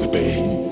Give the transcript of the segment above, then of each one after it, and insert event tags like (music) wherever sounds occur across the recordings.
the pain.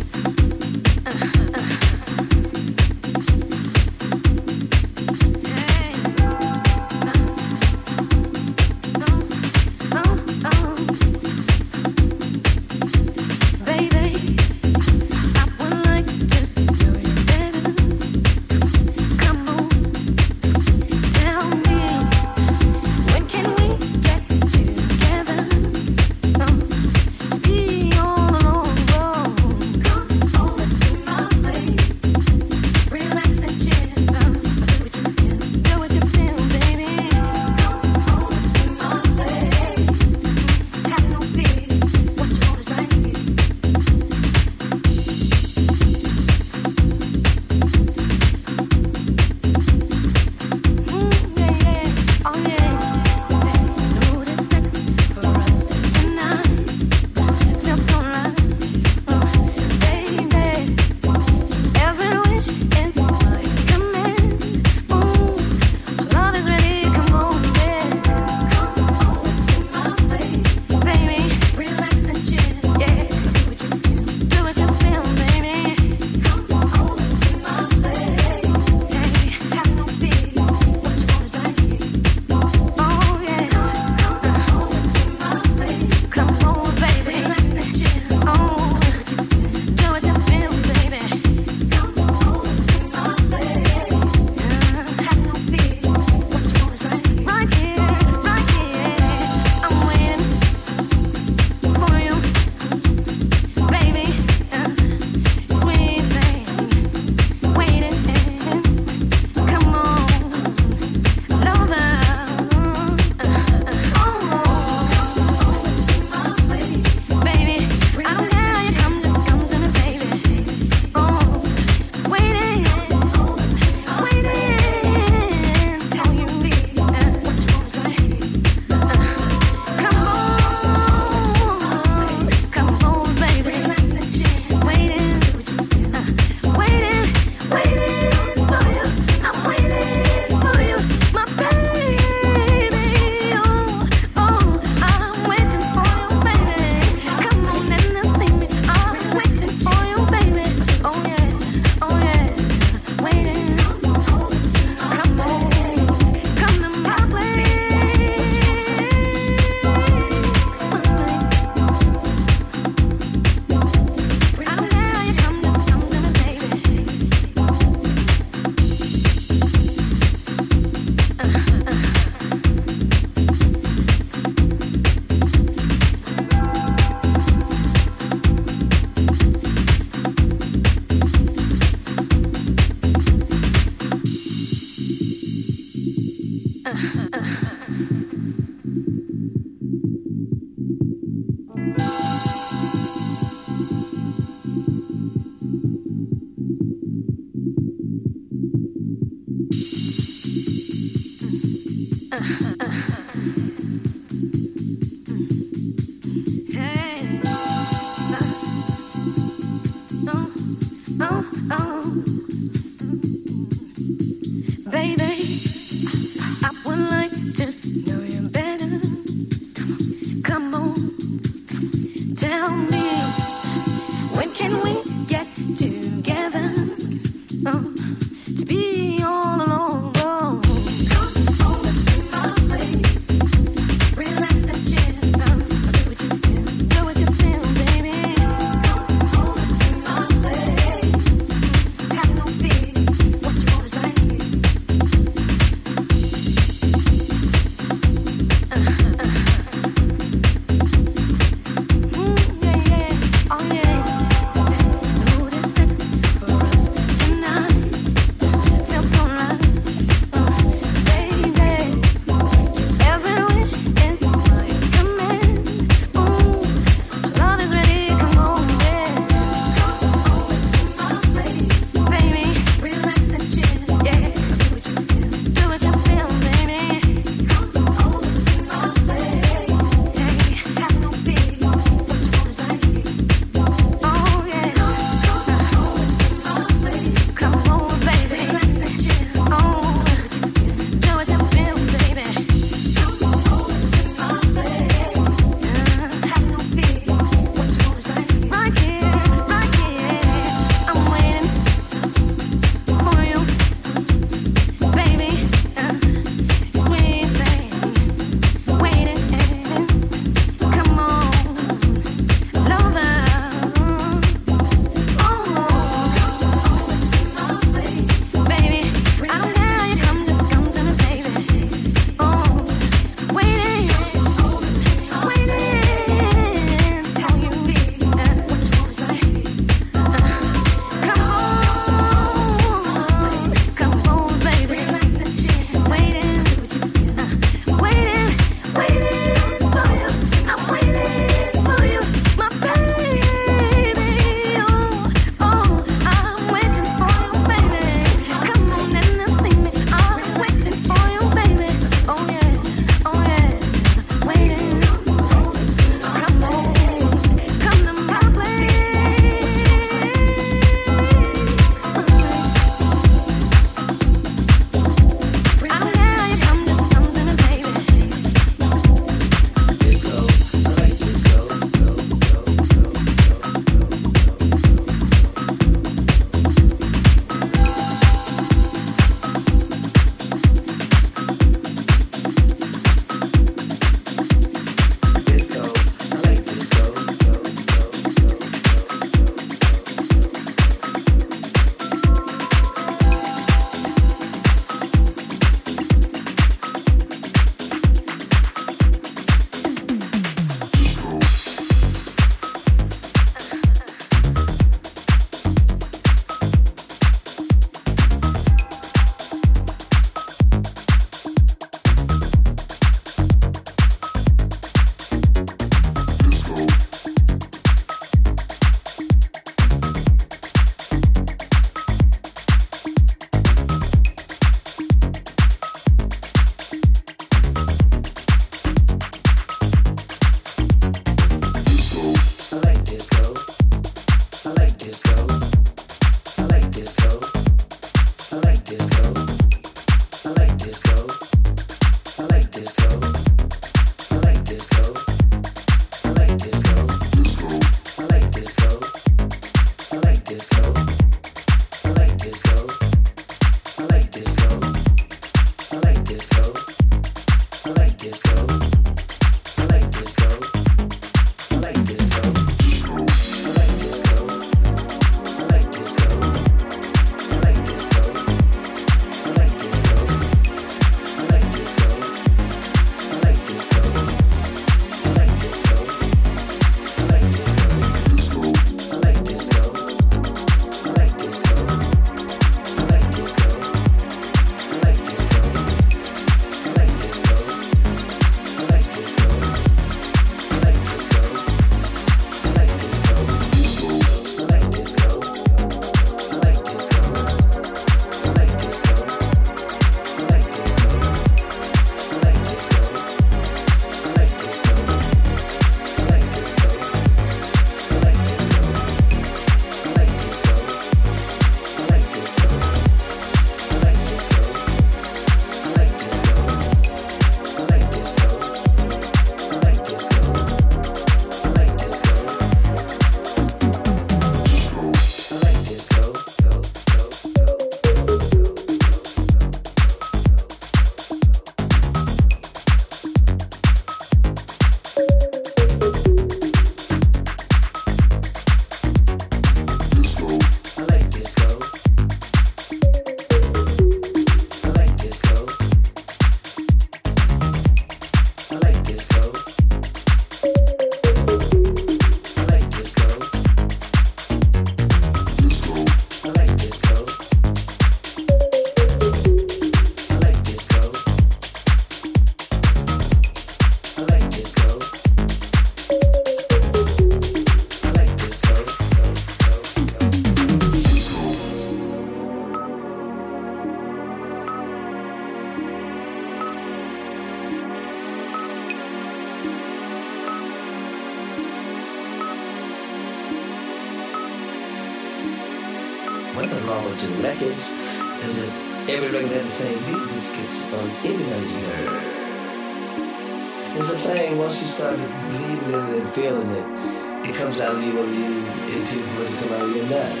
It's a thing, once you start believing in it and feeling it, it comes out of you whether you intend for it to come out of you or not,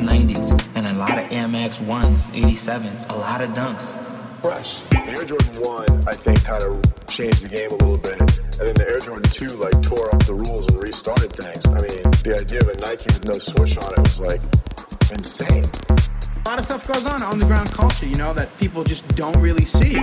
90s, and a lot of Air Max 1s, 87, a lot of dunks. Fresh. The Air Jordan 1, I think, kind of changed the game a little bit. And then the Air Jordan 2, like, tore up the rules and restarted things. I mean, the idea of a Nike with no swoosh on it was, like, insane. A lot of stuff goes on, underground culture, you know, that people just don't really see.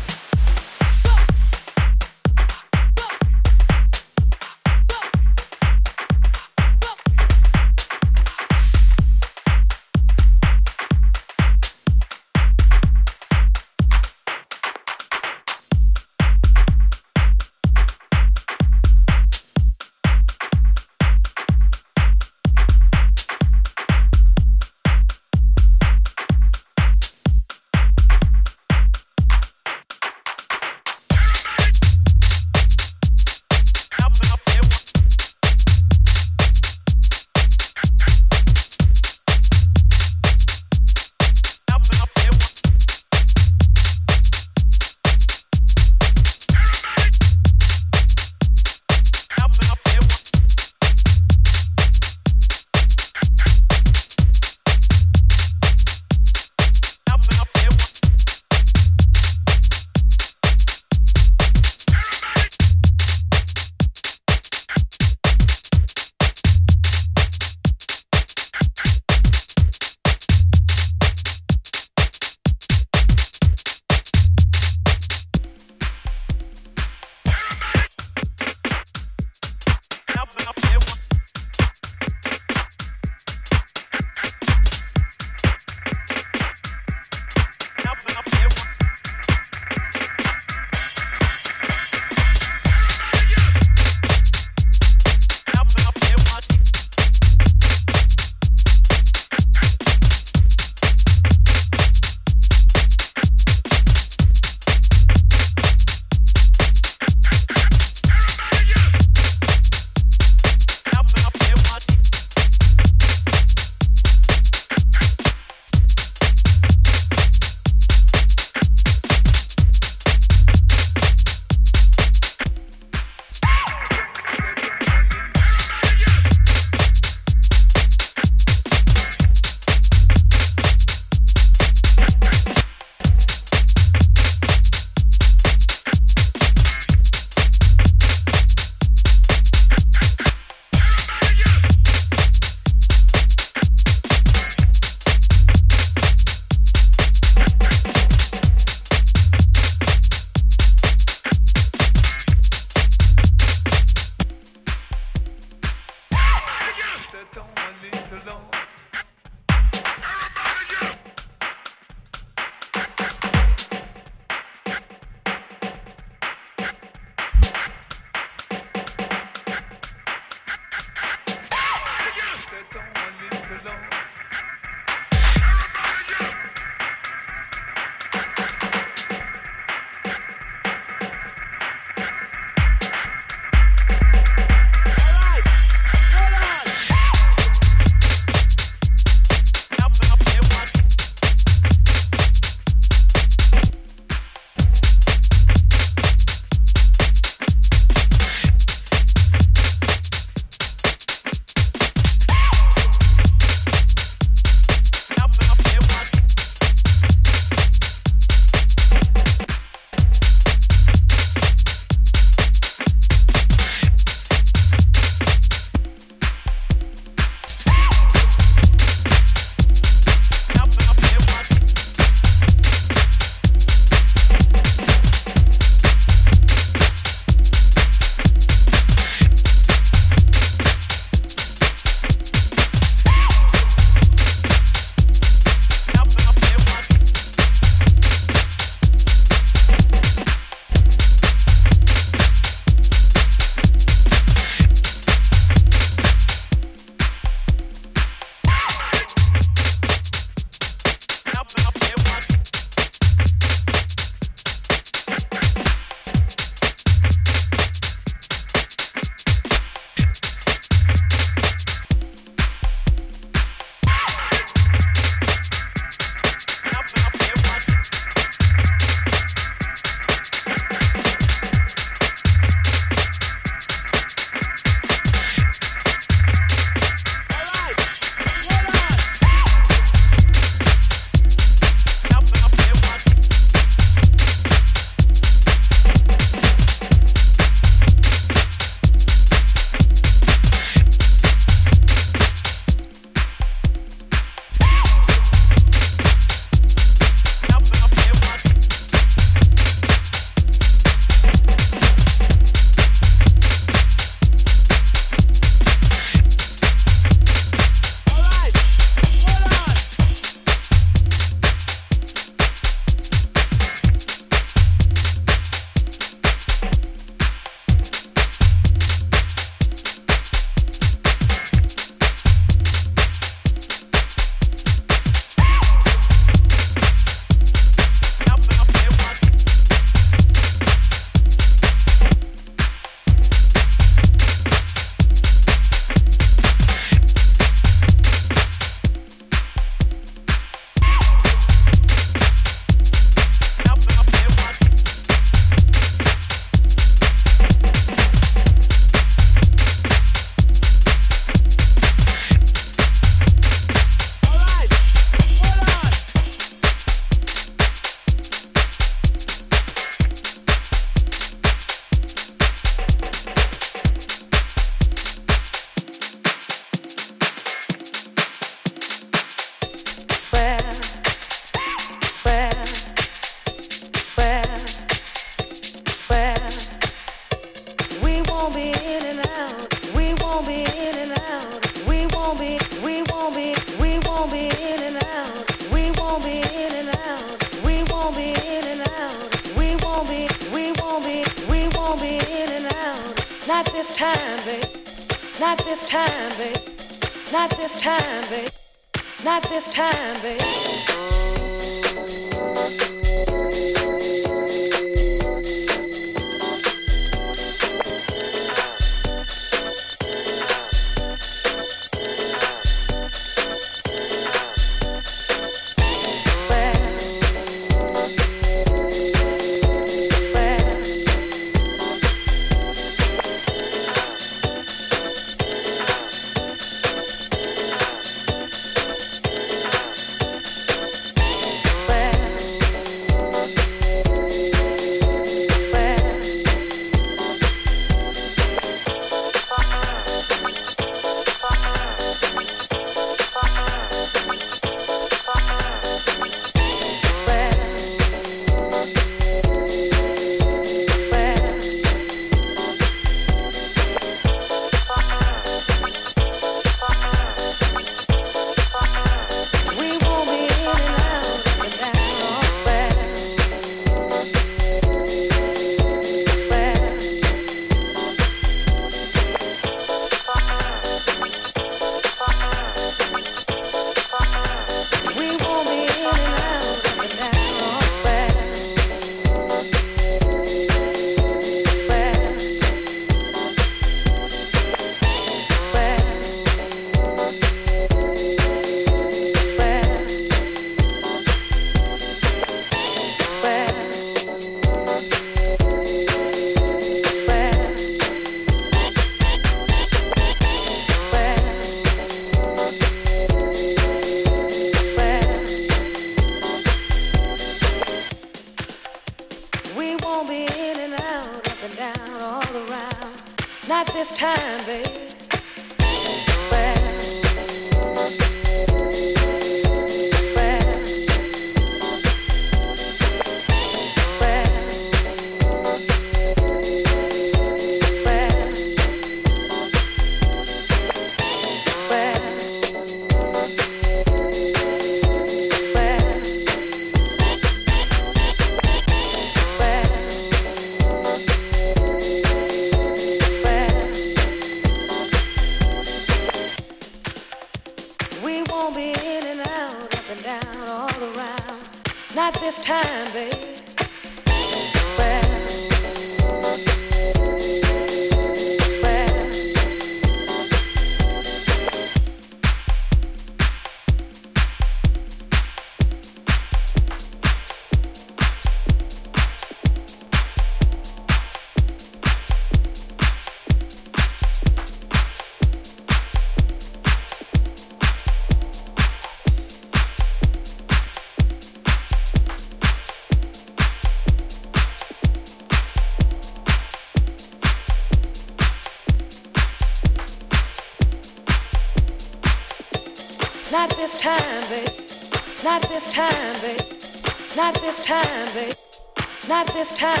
this time.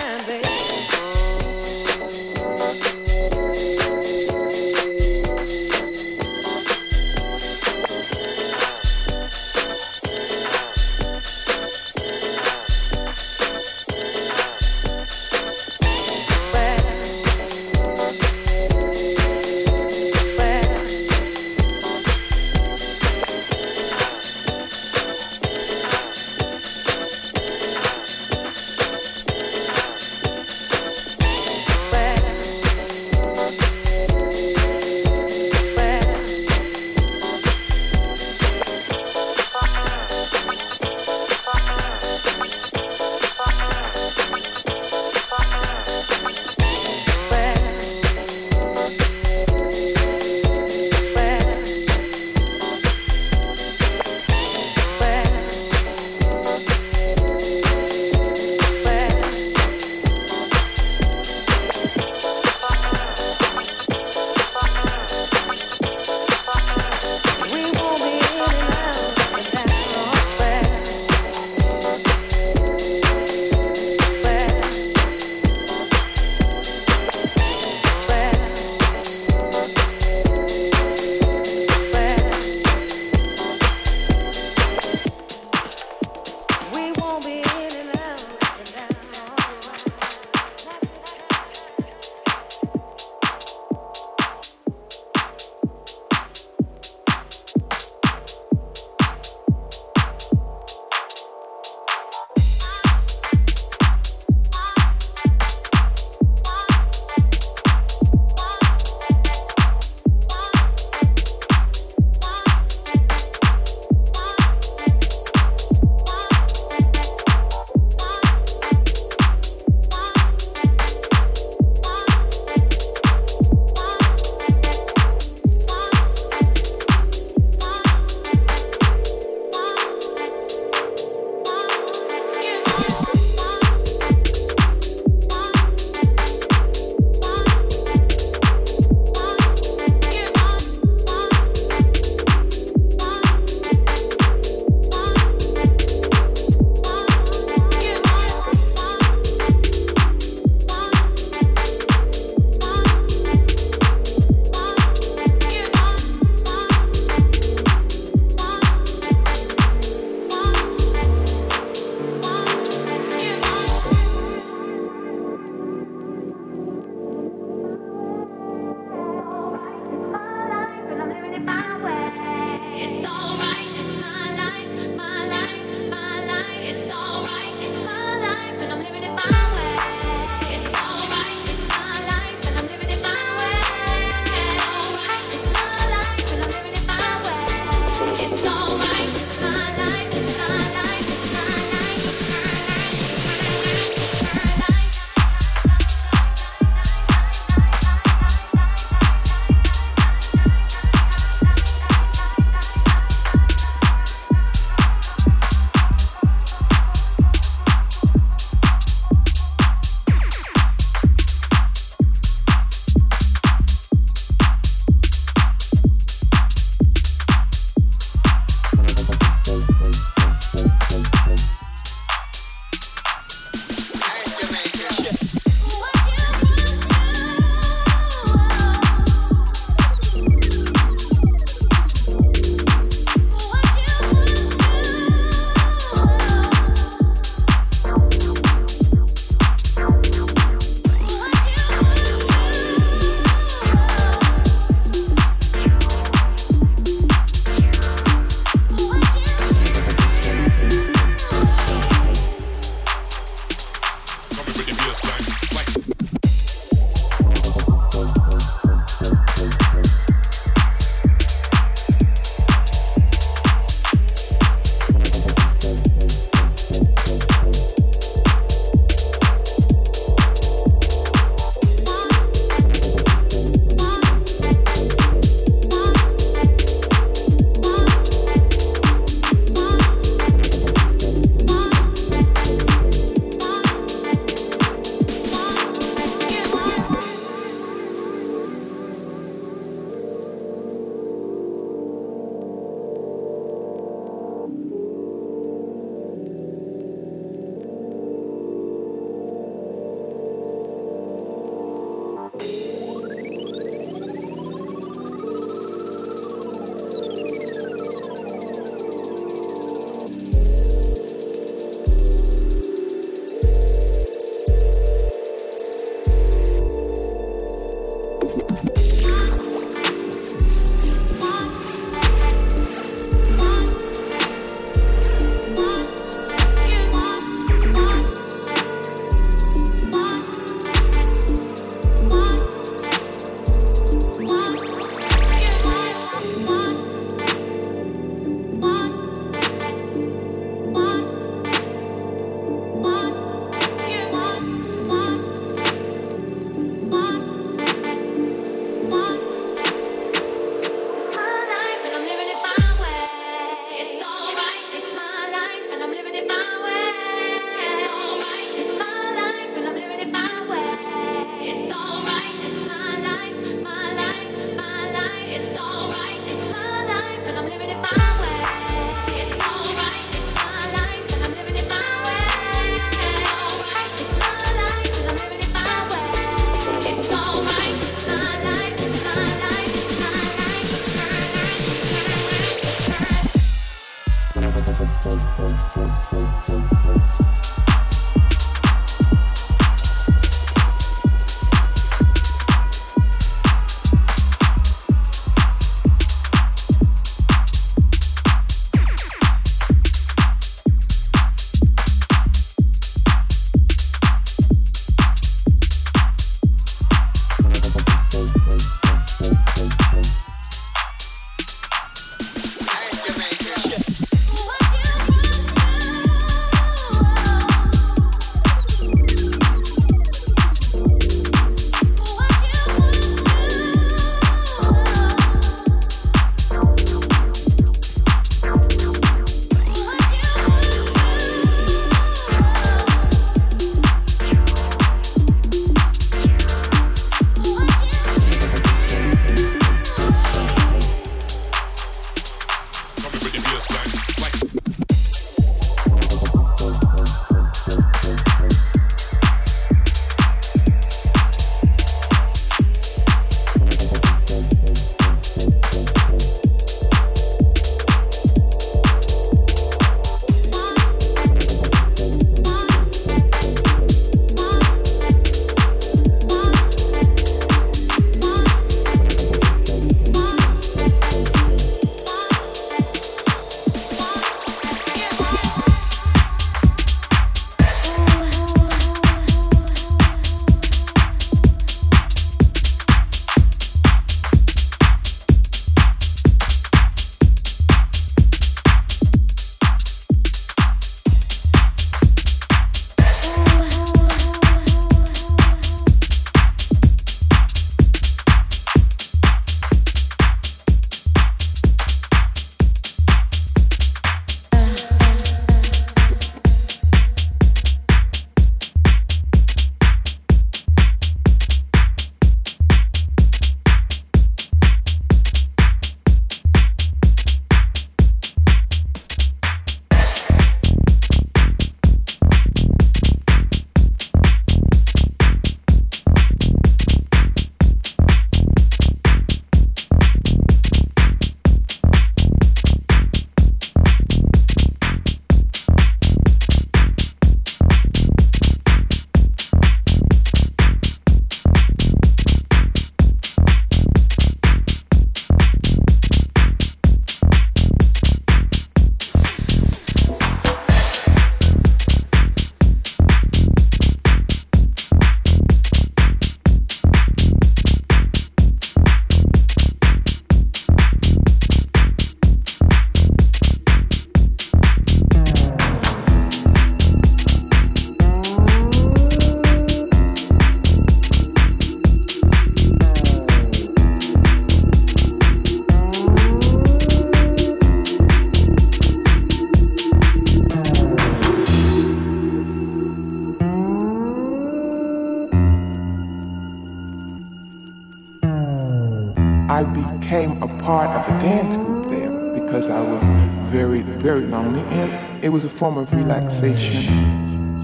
Form of relaxation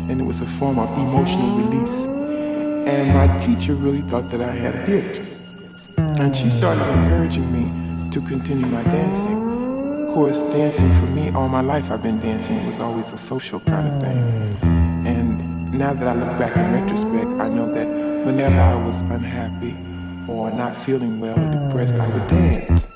and it was a form of emotional release. And my teacher really thought that I had a gift. And she started encouraging me to continue my dancing. Of course, dancing for me, all my life I've been dancing. Was always a social kind of thing. And now that I look back in retrospect, I know that whenever I was unhappy or not feeling well or depressed, I would. Dance,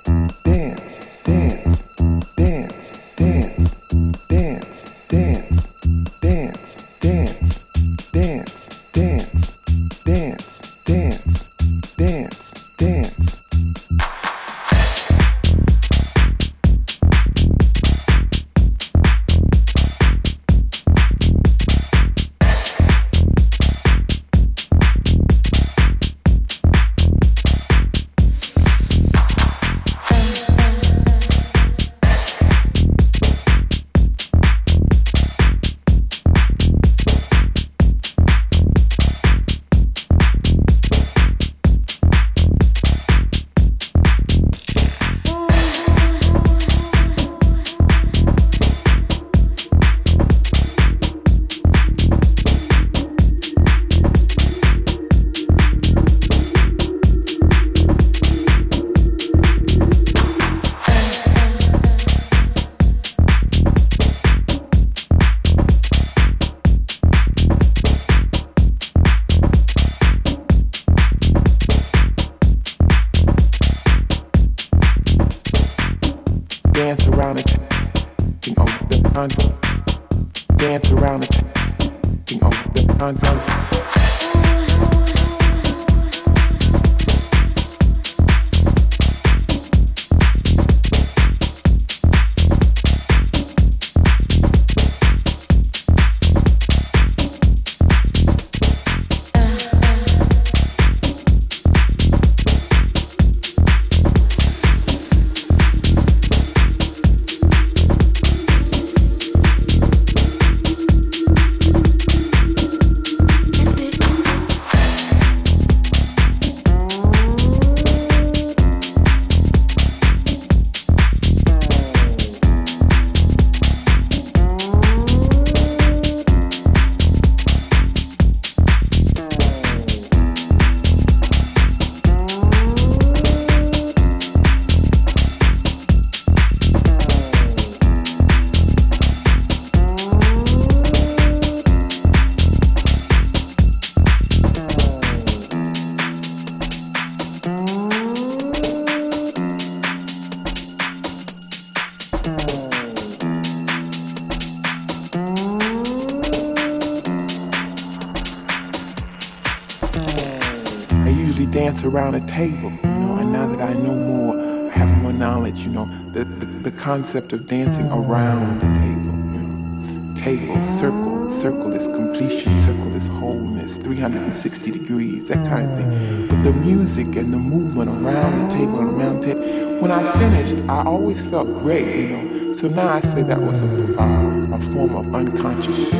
dance around a table, you know, and now that I know more, I have more knowledge, you know, the, the, the concept of dancing around the table, you know. Table, circle, circle is completion, circle is wholeness, 360 degrees, that kind of thing. But the music and the movement around the table and around the table, when I finished, I always felt great, you know. So now I say that was a, uh, a form of unconscious.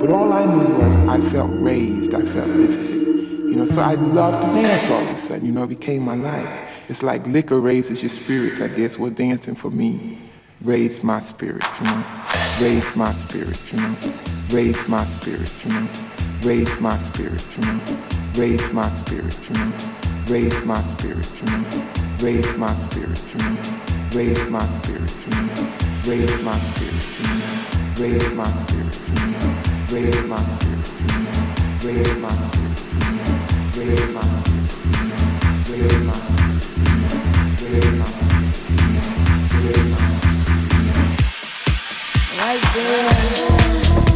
But all I knew was I felt raised, I felt lifted. So I loved to dance all of a sudden, you know, it became my life. It's like liquor raises your spirits, I guess. Well, dancing for me raised my spirit, you know, raised my spirit, you know, raised my spirit, you know, raised my spirit, you know, raised my spirit, you know, raised my spirit, you know, raised my spirit, you know, raised my spirit, you know, raised my spirit, you know, raised my spirit, you know, raised my spirit, you know, raised my spirit. Right there.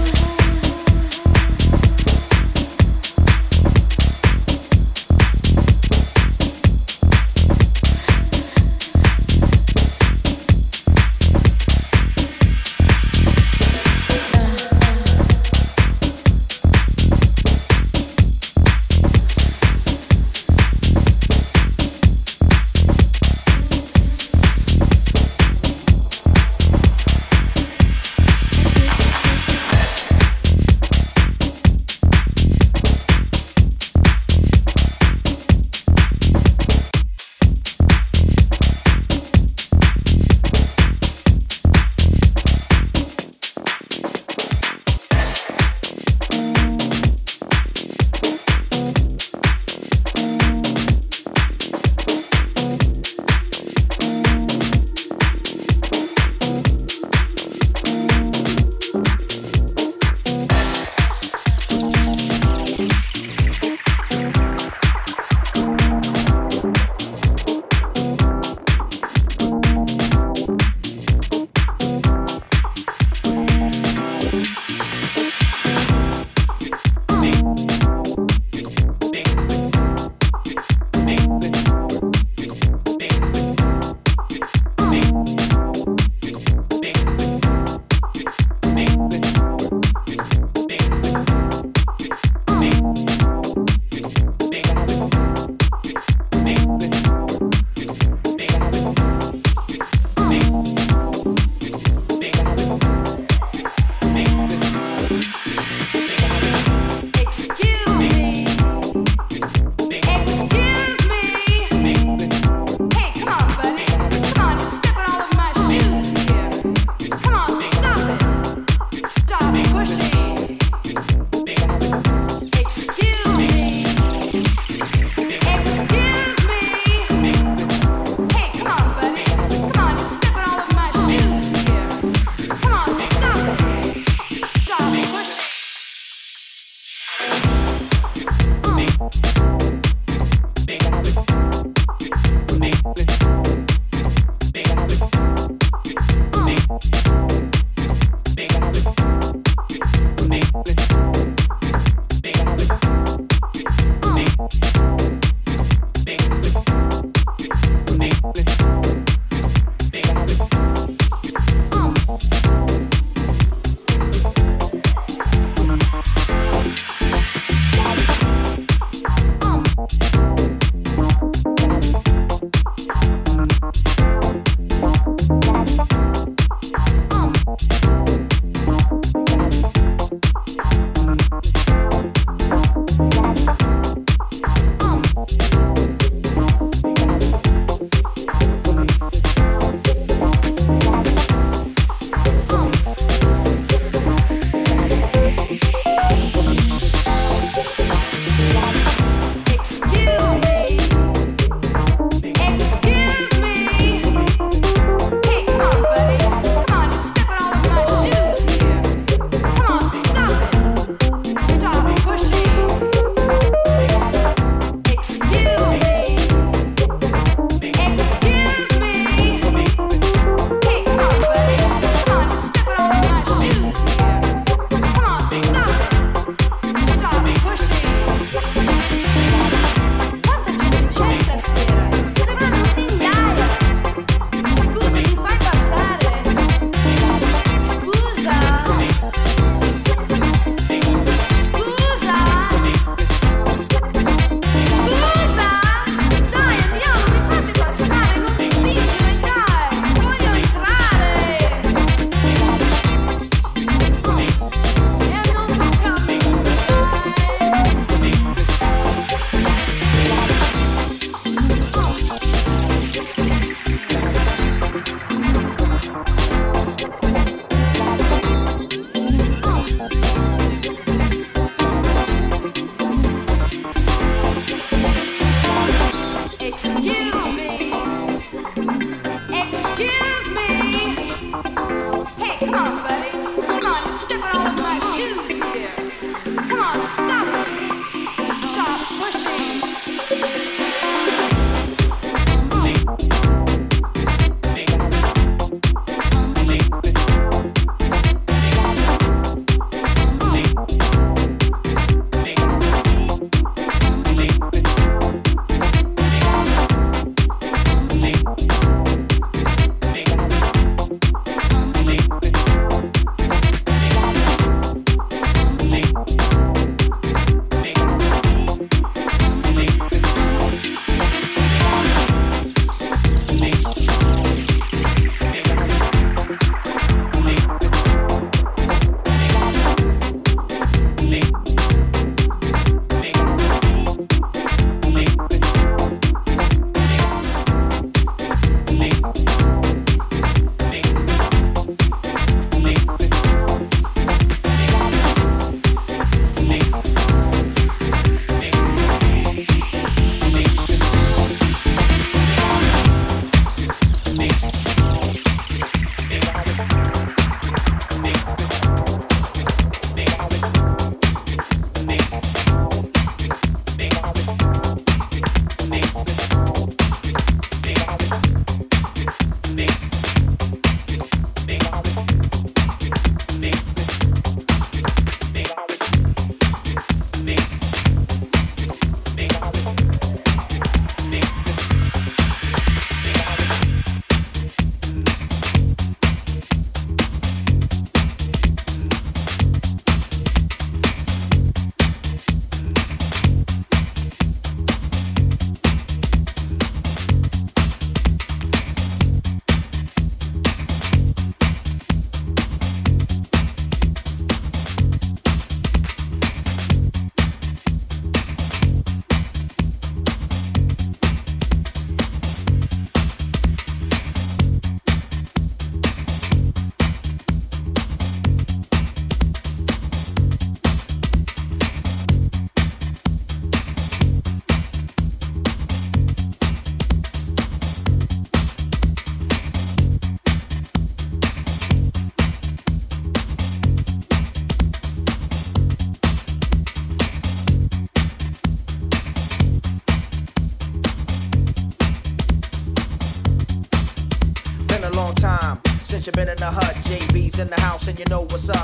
And you know what's up.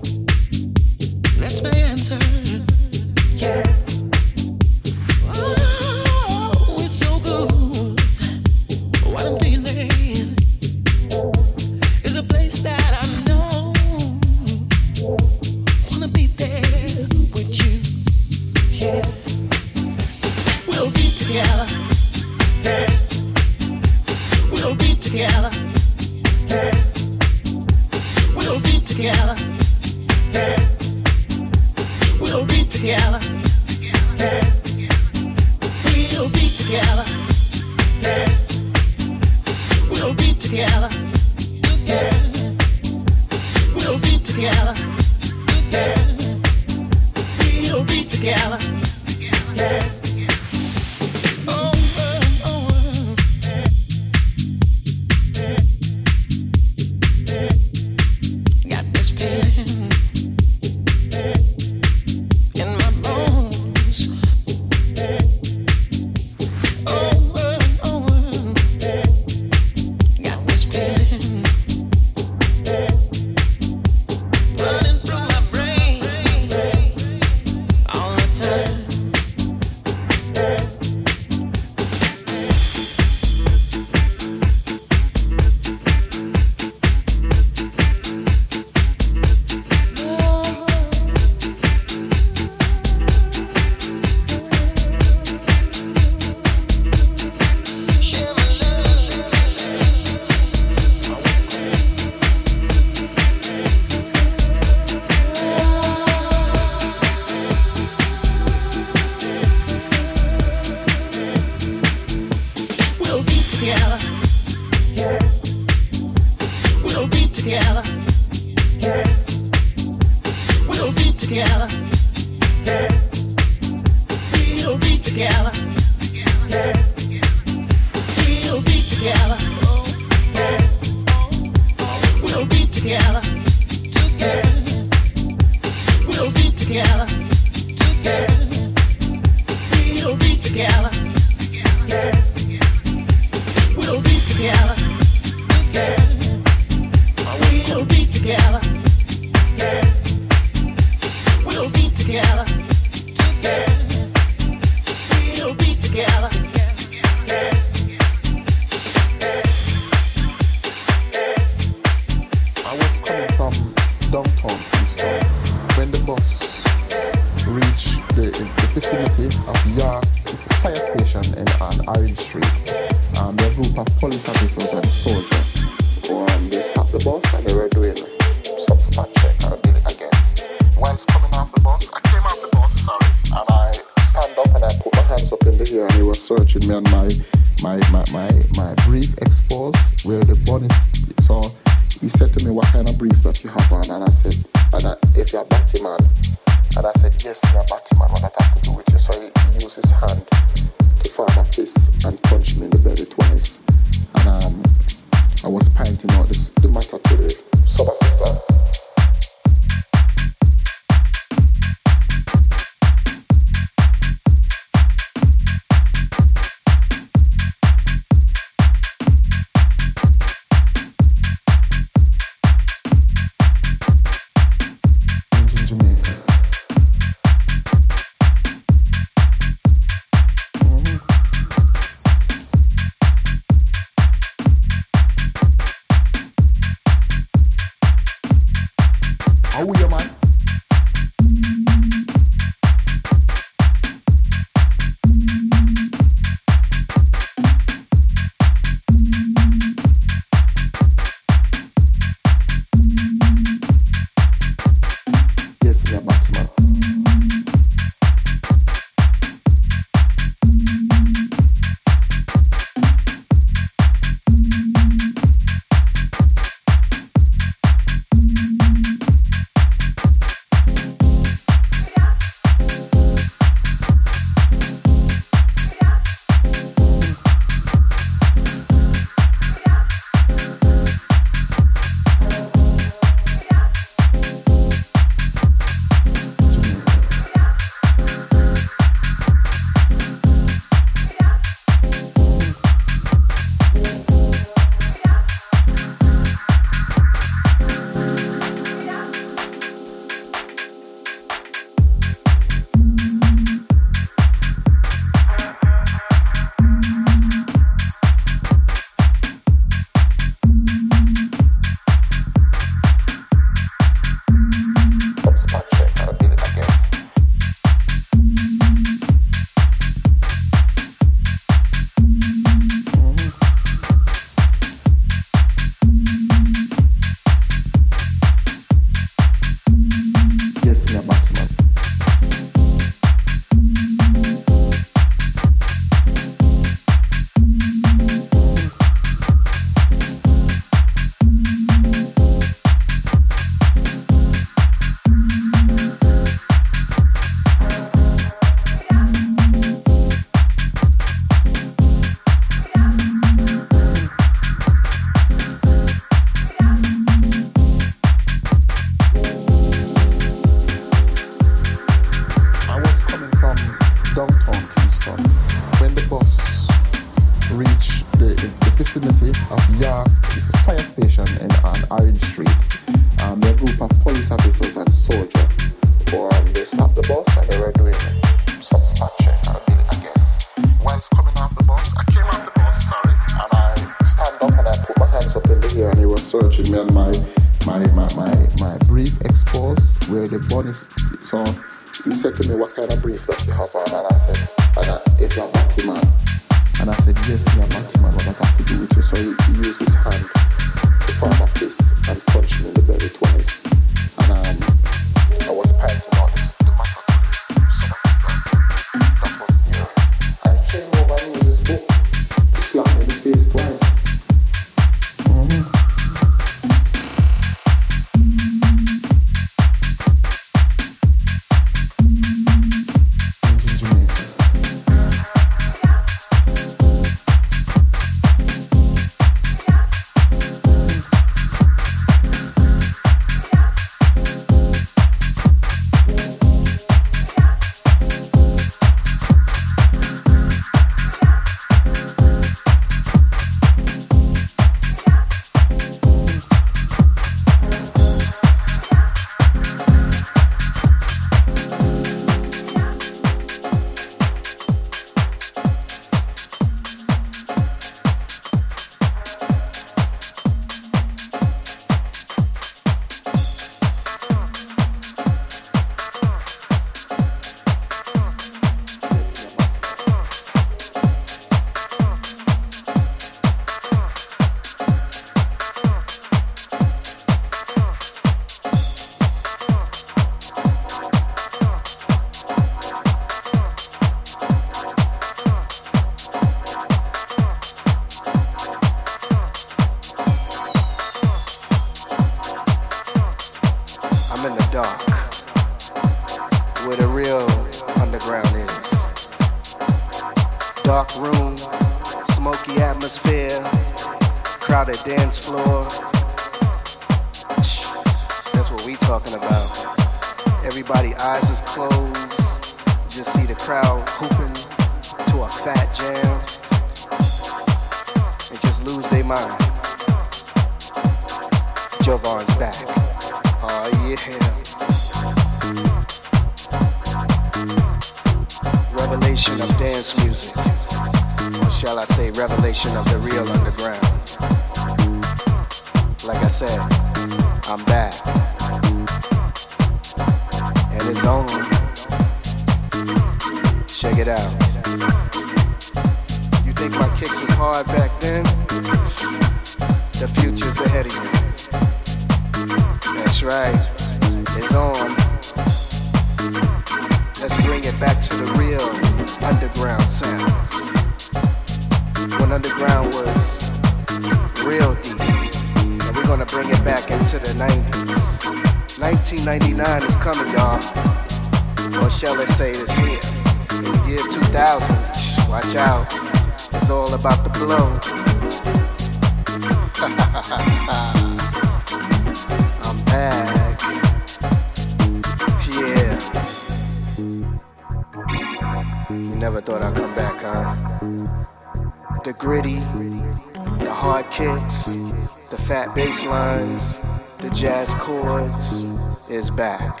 lines, the jazz chords is back.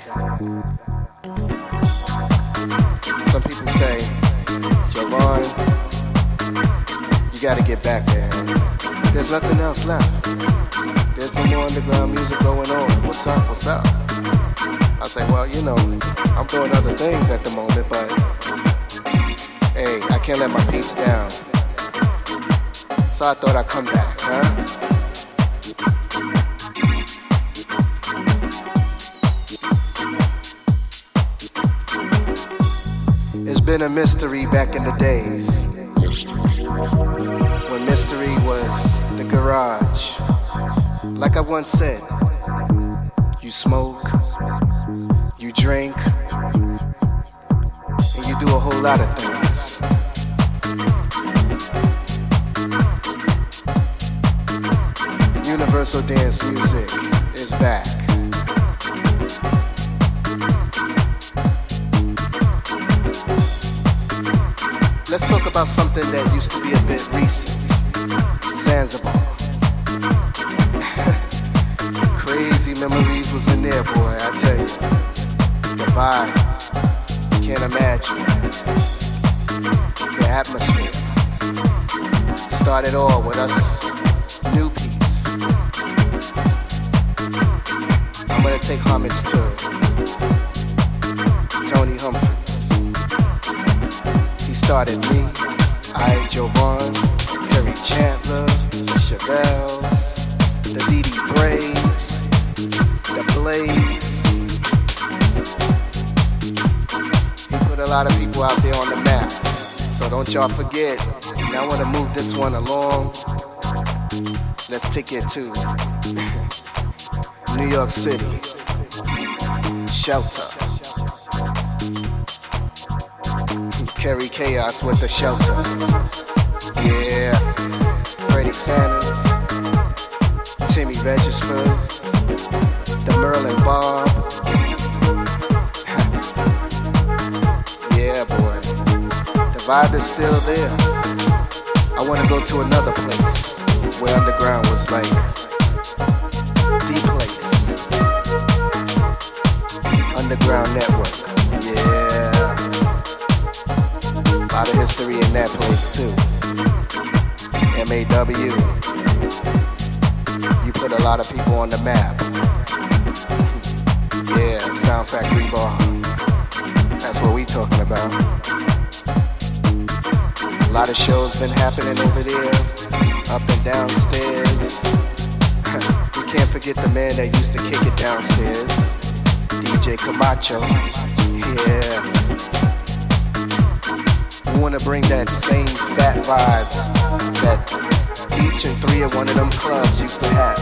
Some people say, Jovonn, you gotta get back there. There's nothing else left. There's no more underground music going on. What's up? What's up? I say, well, you know, I'm doing other things at the moment, but hey, I can't let my peeps down. So I thought I'd come back, huh? a mystery back in the days. When mystery was the garage. Like I once said, y'all forget. And I wanna move this one along. Let's take it to New York City. Shelter. Carry chaos with the shelter. Yeah. Freddie Sanders. Timmy Regisford. Still there. I wanna go to another place where underground was like the place. Underground Network. Yeah. A lot of history in that place too. MAW. You put a lot of people on the map. Yeah, Sound Factory Bar. That's what we talking about. A lot of shows been happening over there, up and downstairs. (laughs) we can't forget the man that used to kick it downstairs, DJ Camacho. Yeah. We wanna bring that same fat vibes that each and three of one of them clubs used to have.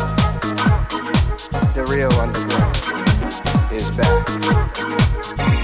The real underground is back.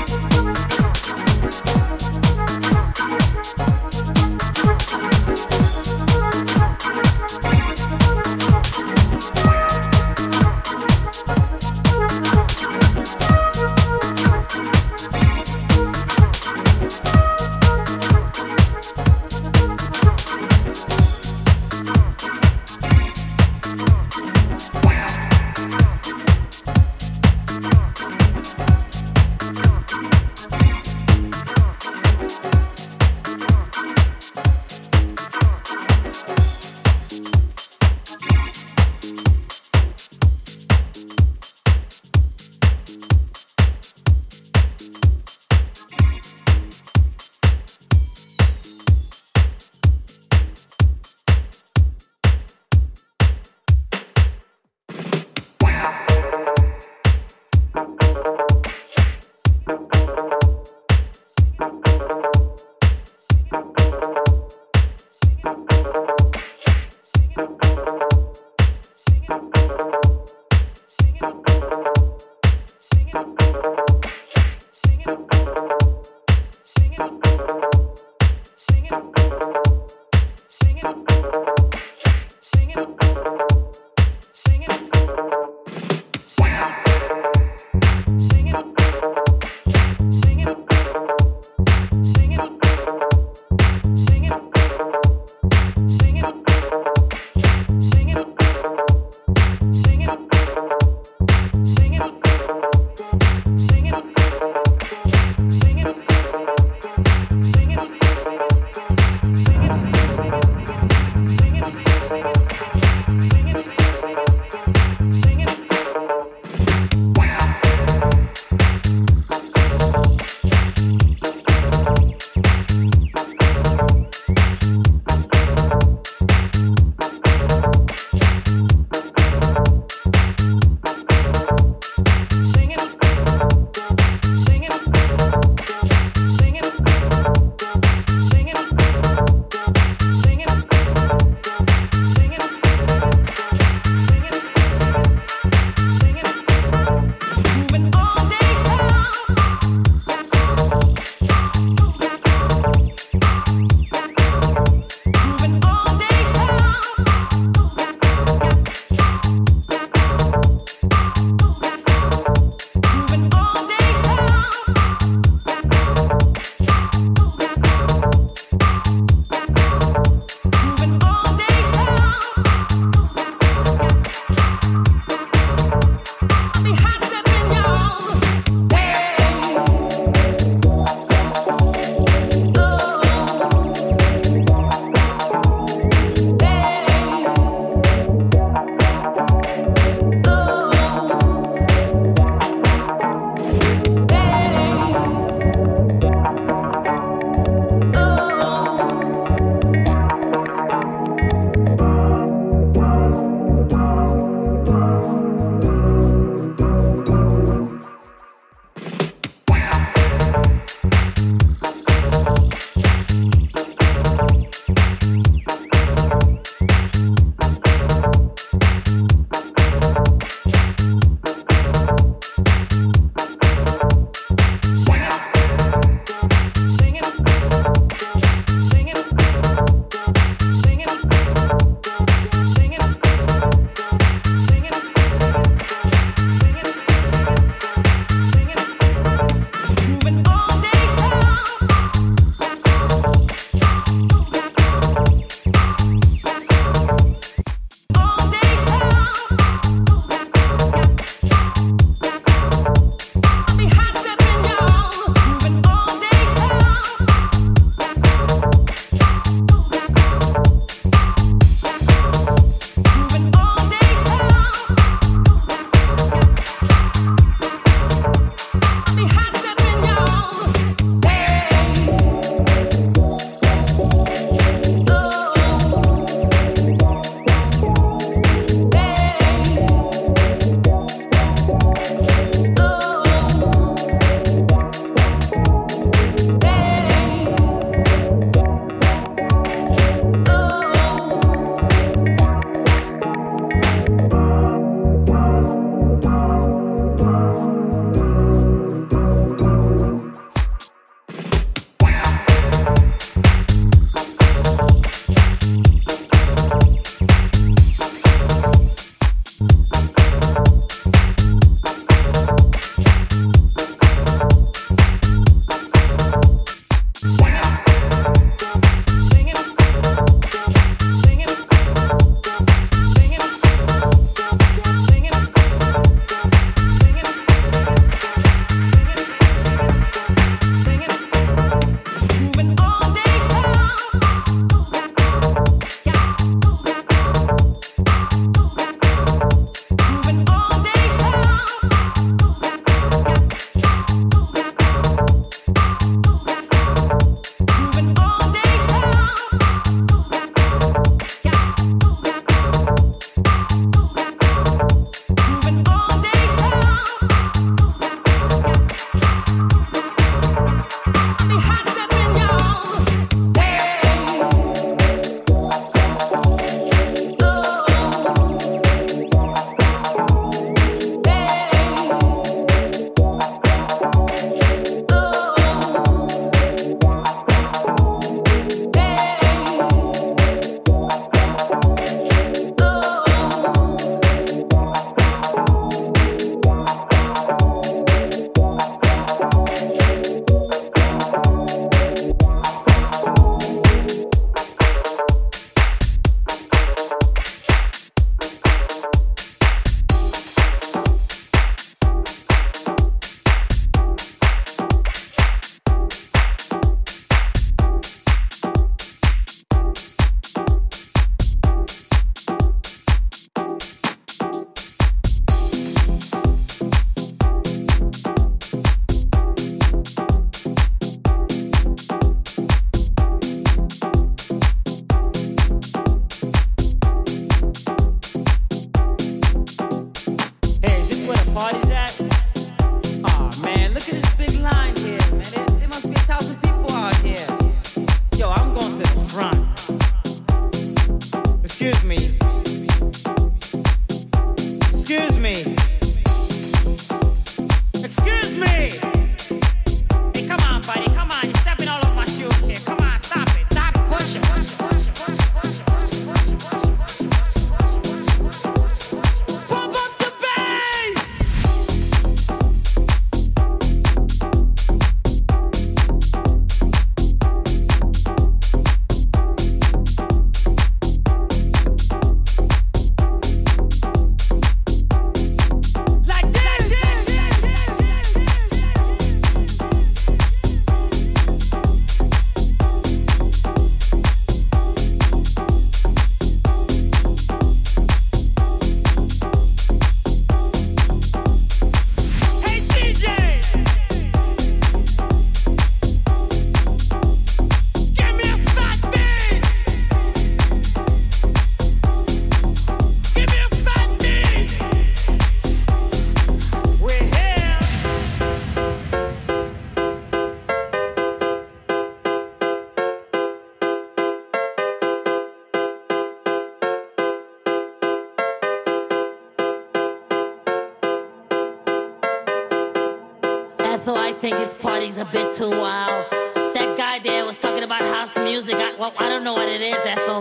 Think this party's a bit too wild. That guy there was talking about house music. I, well, I don't know what it is, Ethel.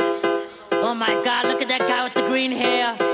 Oh my God, look at that guy with the green hair.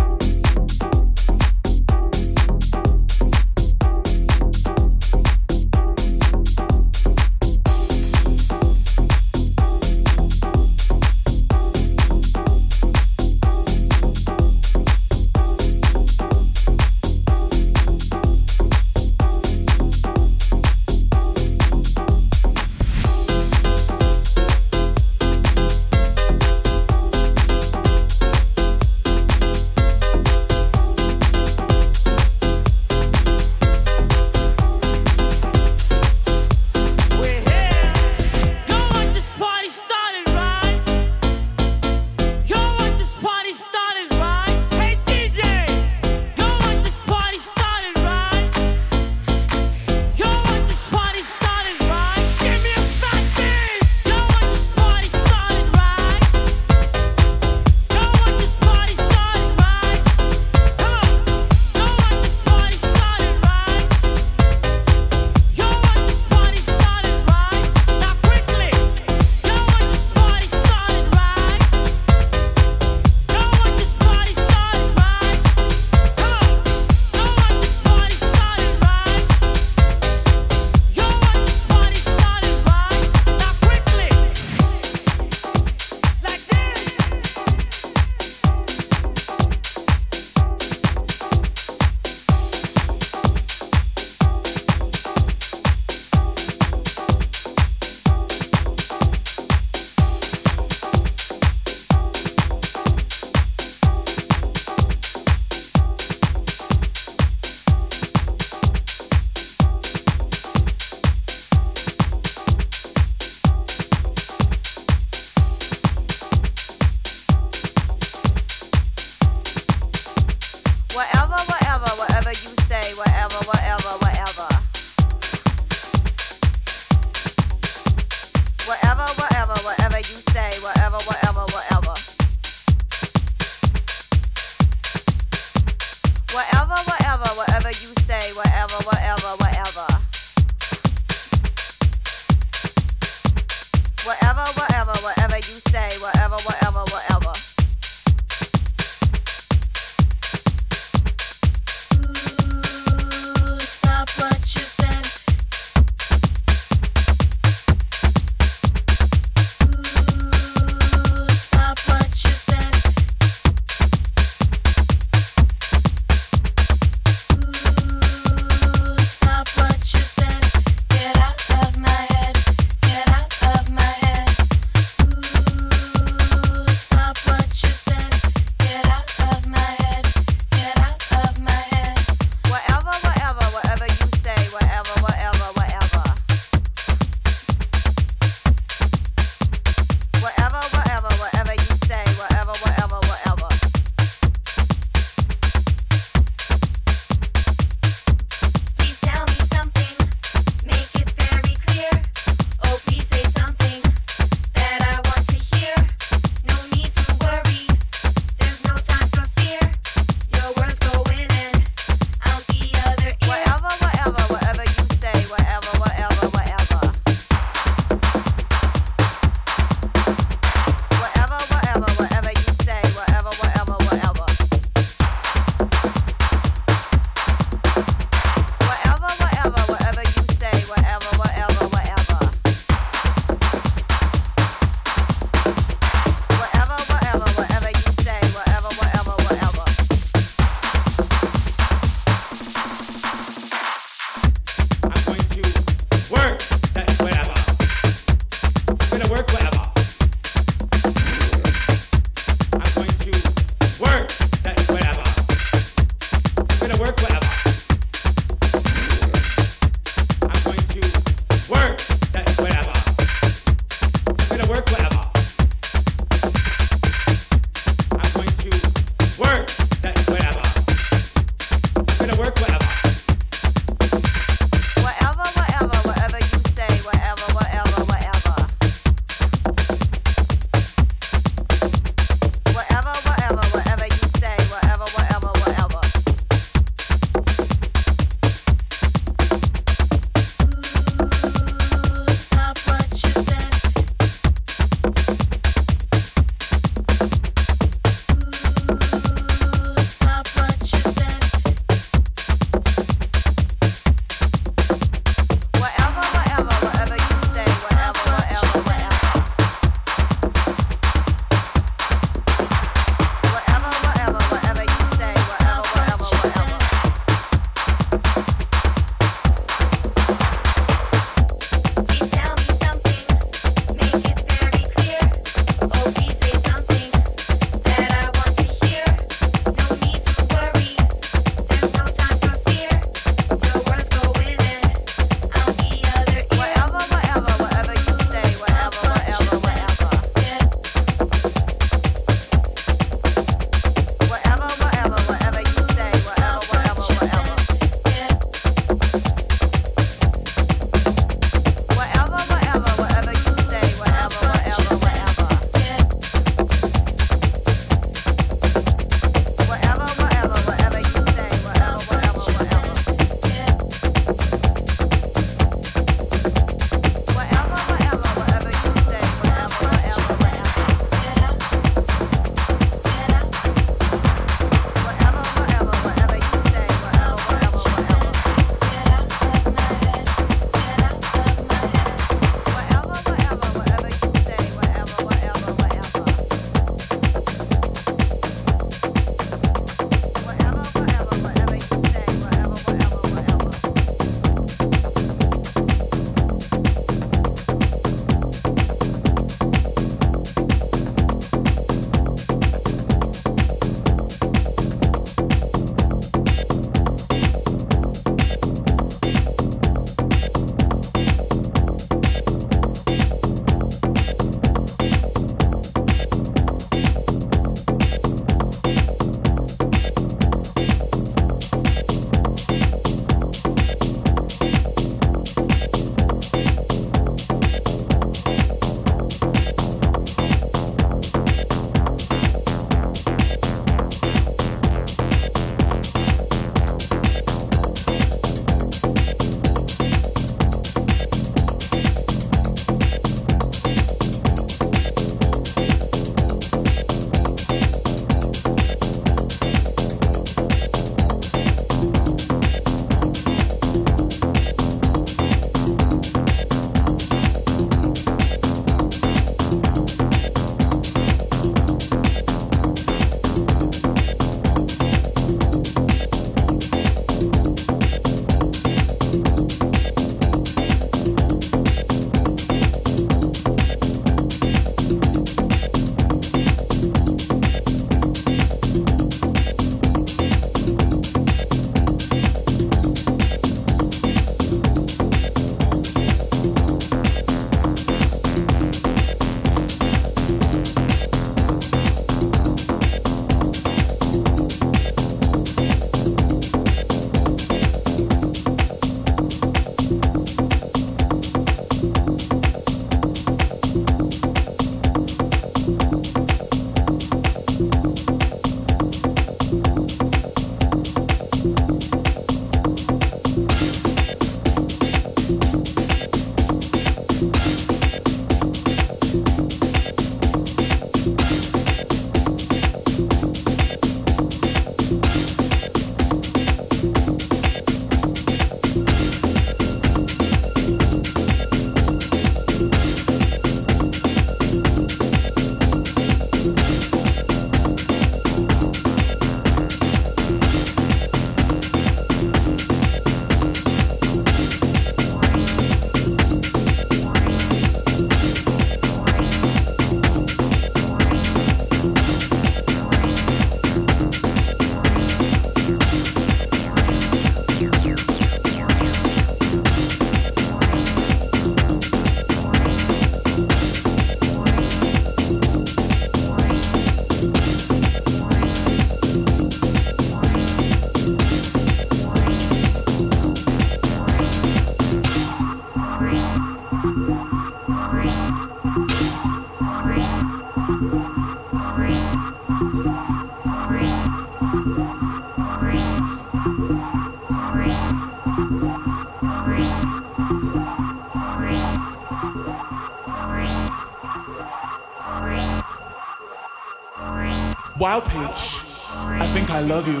Love you,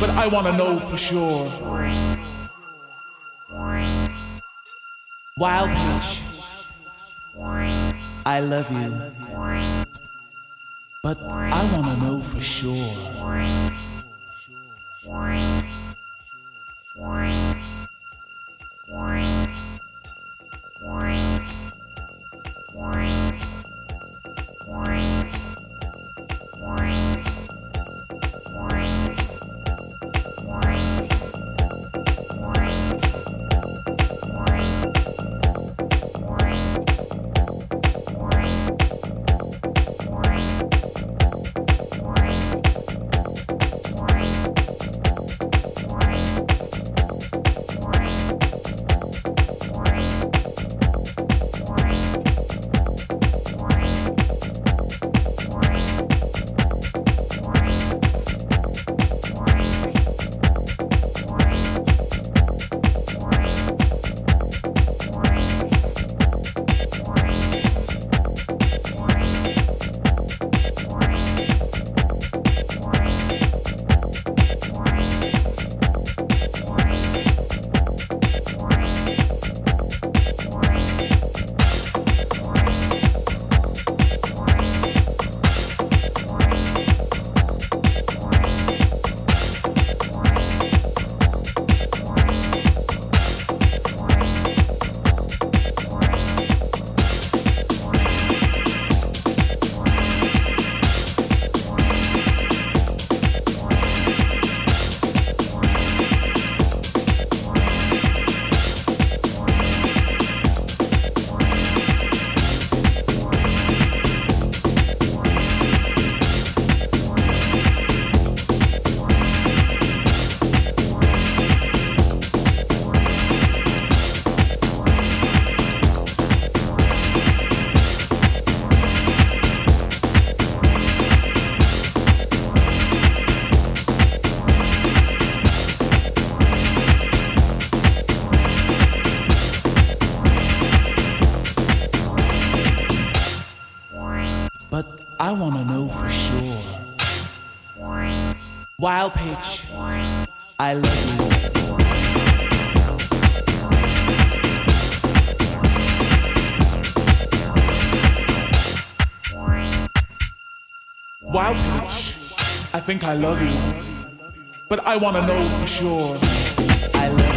but I want to know for sure. Wild pitch, I love you, but I want to know for sure. Wild pitch. I love you. Wild pitch. I think I love you, but I want to know for sure. I love you.